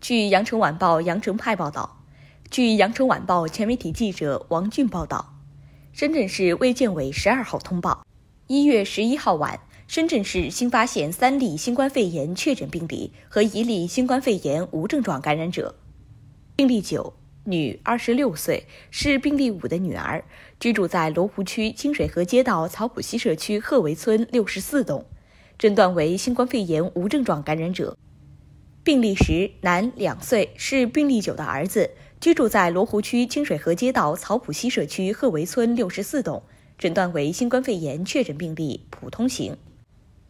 据羊城晚报羊城派报道，据羊城晚报全媒体记者王俊报道，深圳市卫健委十二号通报，一月十一号晚，深圳市新发现三例新冠肺炎确诊病例和一例新冠肺炎无症状感染者。病例九，女，二十六岁，是病例五的女儿，居住在罗湖区清水河街道草埔西社区鹤围村六十四栋，诊断为新冠肺炎无症状感染者。病例十，男，两岁，是病例九的儿子，居住在罗湖区清水河街道草埔西社区鹤围村六十四栋，诊断为新冠肺炎确诊病例，普通型。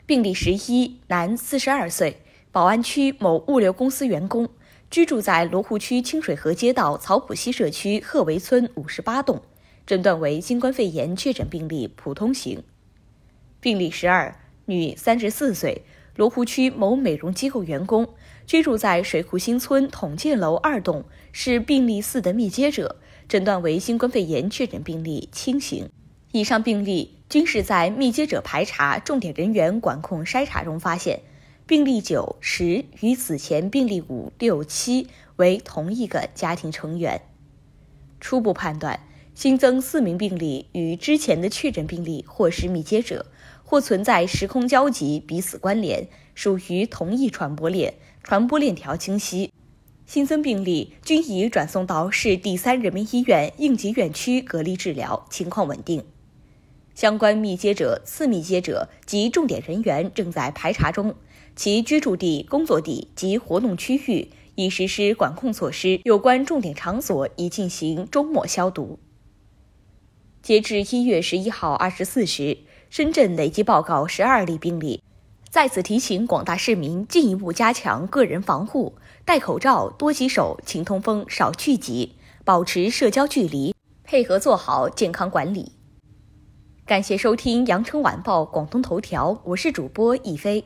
病例十一，男，四十二岁，宝安区某物流公司员工，居住在罗湖区清水河街道草埔西社区鹤围村五十八栋，诊断为新冠肺炎确诊病例，普通型。病例十二，女，三十四岁。罗湖区某美容机构员工，居住在水库新村统建楼二栋，是病例四的密接者，诊断为新冠肺炎确诊病例轻型。以上病例均是在密接者排查重点人员管控筛查中发现。病例九、十与此前病例五六七为同一个家庭成员。初步判断，新增四名病例与之前的确诊病例或是密接者。或存在时空交集，彼此关联，属于同一传播链，传播链条清晰。新增病例均已转送到市第三人民医院应急院区隔离治疗，情况稳定。相关密接者、次密接者及重点人员正在排查中，其居住地、工作地及活动区域已实施管控措施，有关重点场所已进行终末消毒。截至一月十一号二十四时。深圳累计报告十二例病例，在此提醒广大市民进一步加强个人防护，戴口罩、多洗手、勤通风、少聚集，保持社交距离，配合做好健康管理。感谢收听羊城晚报广东头条，我是主播亦飞。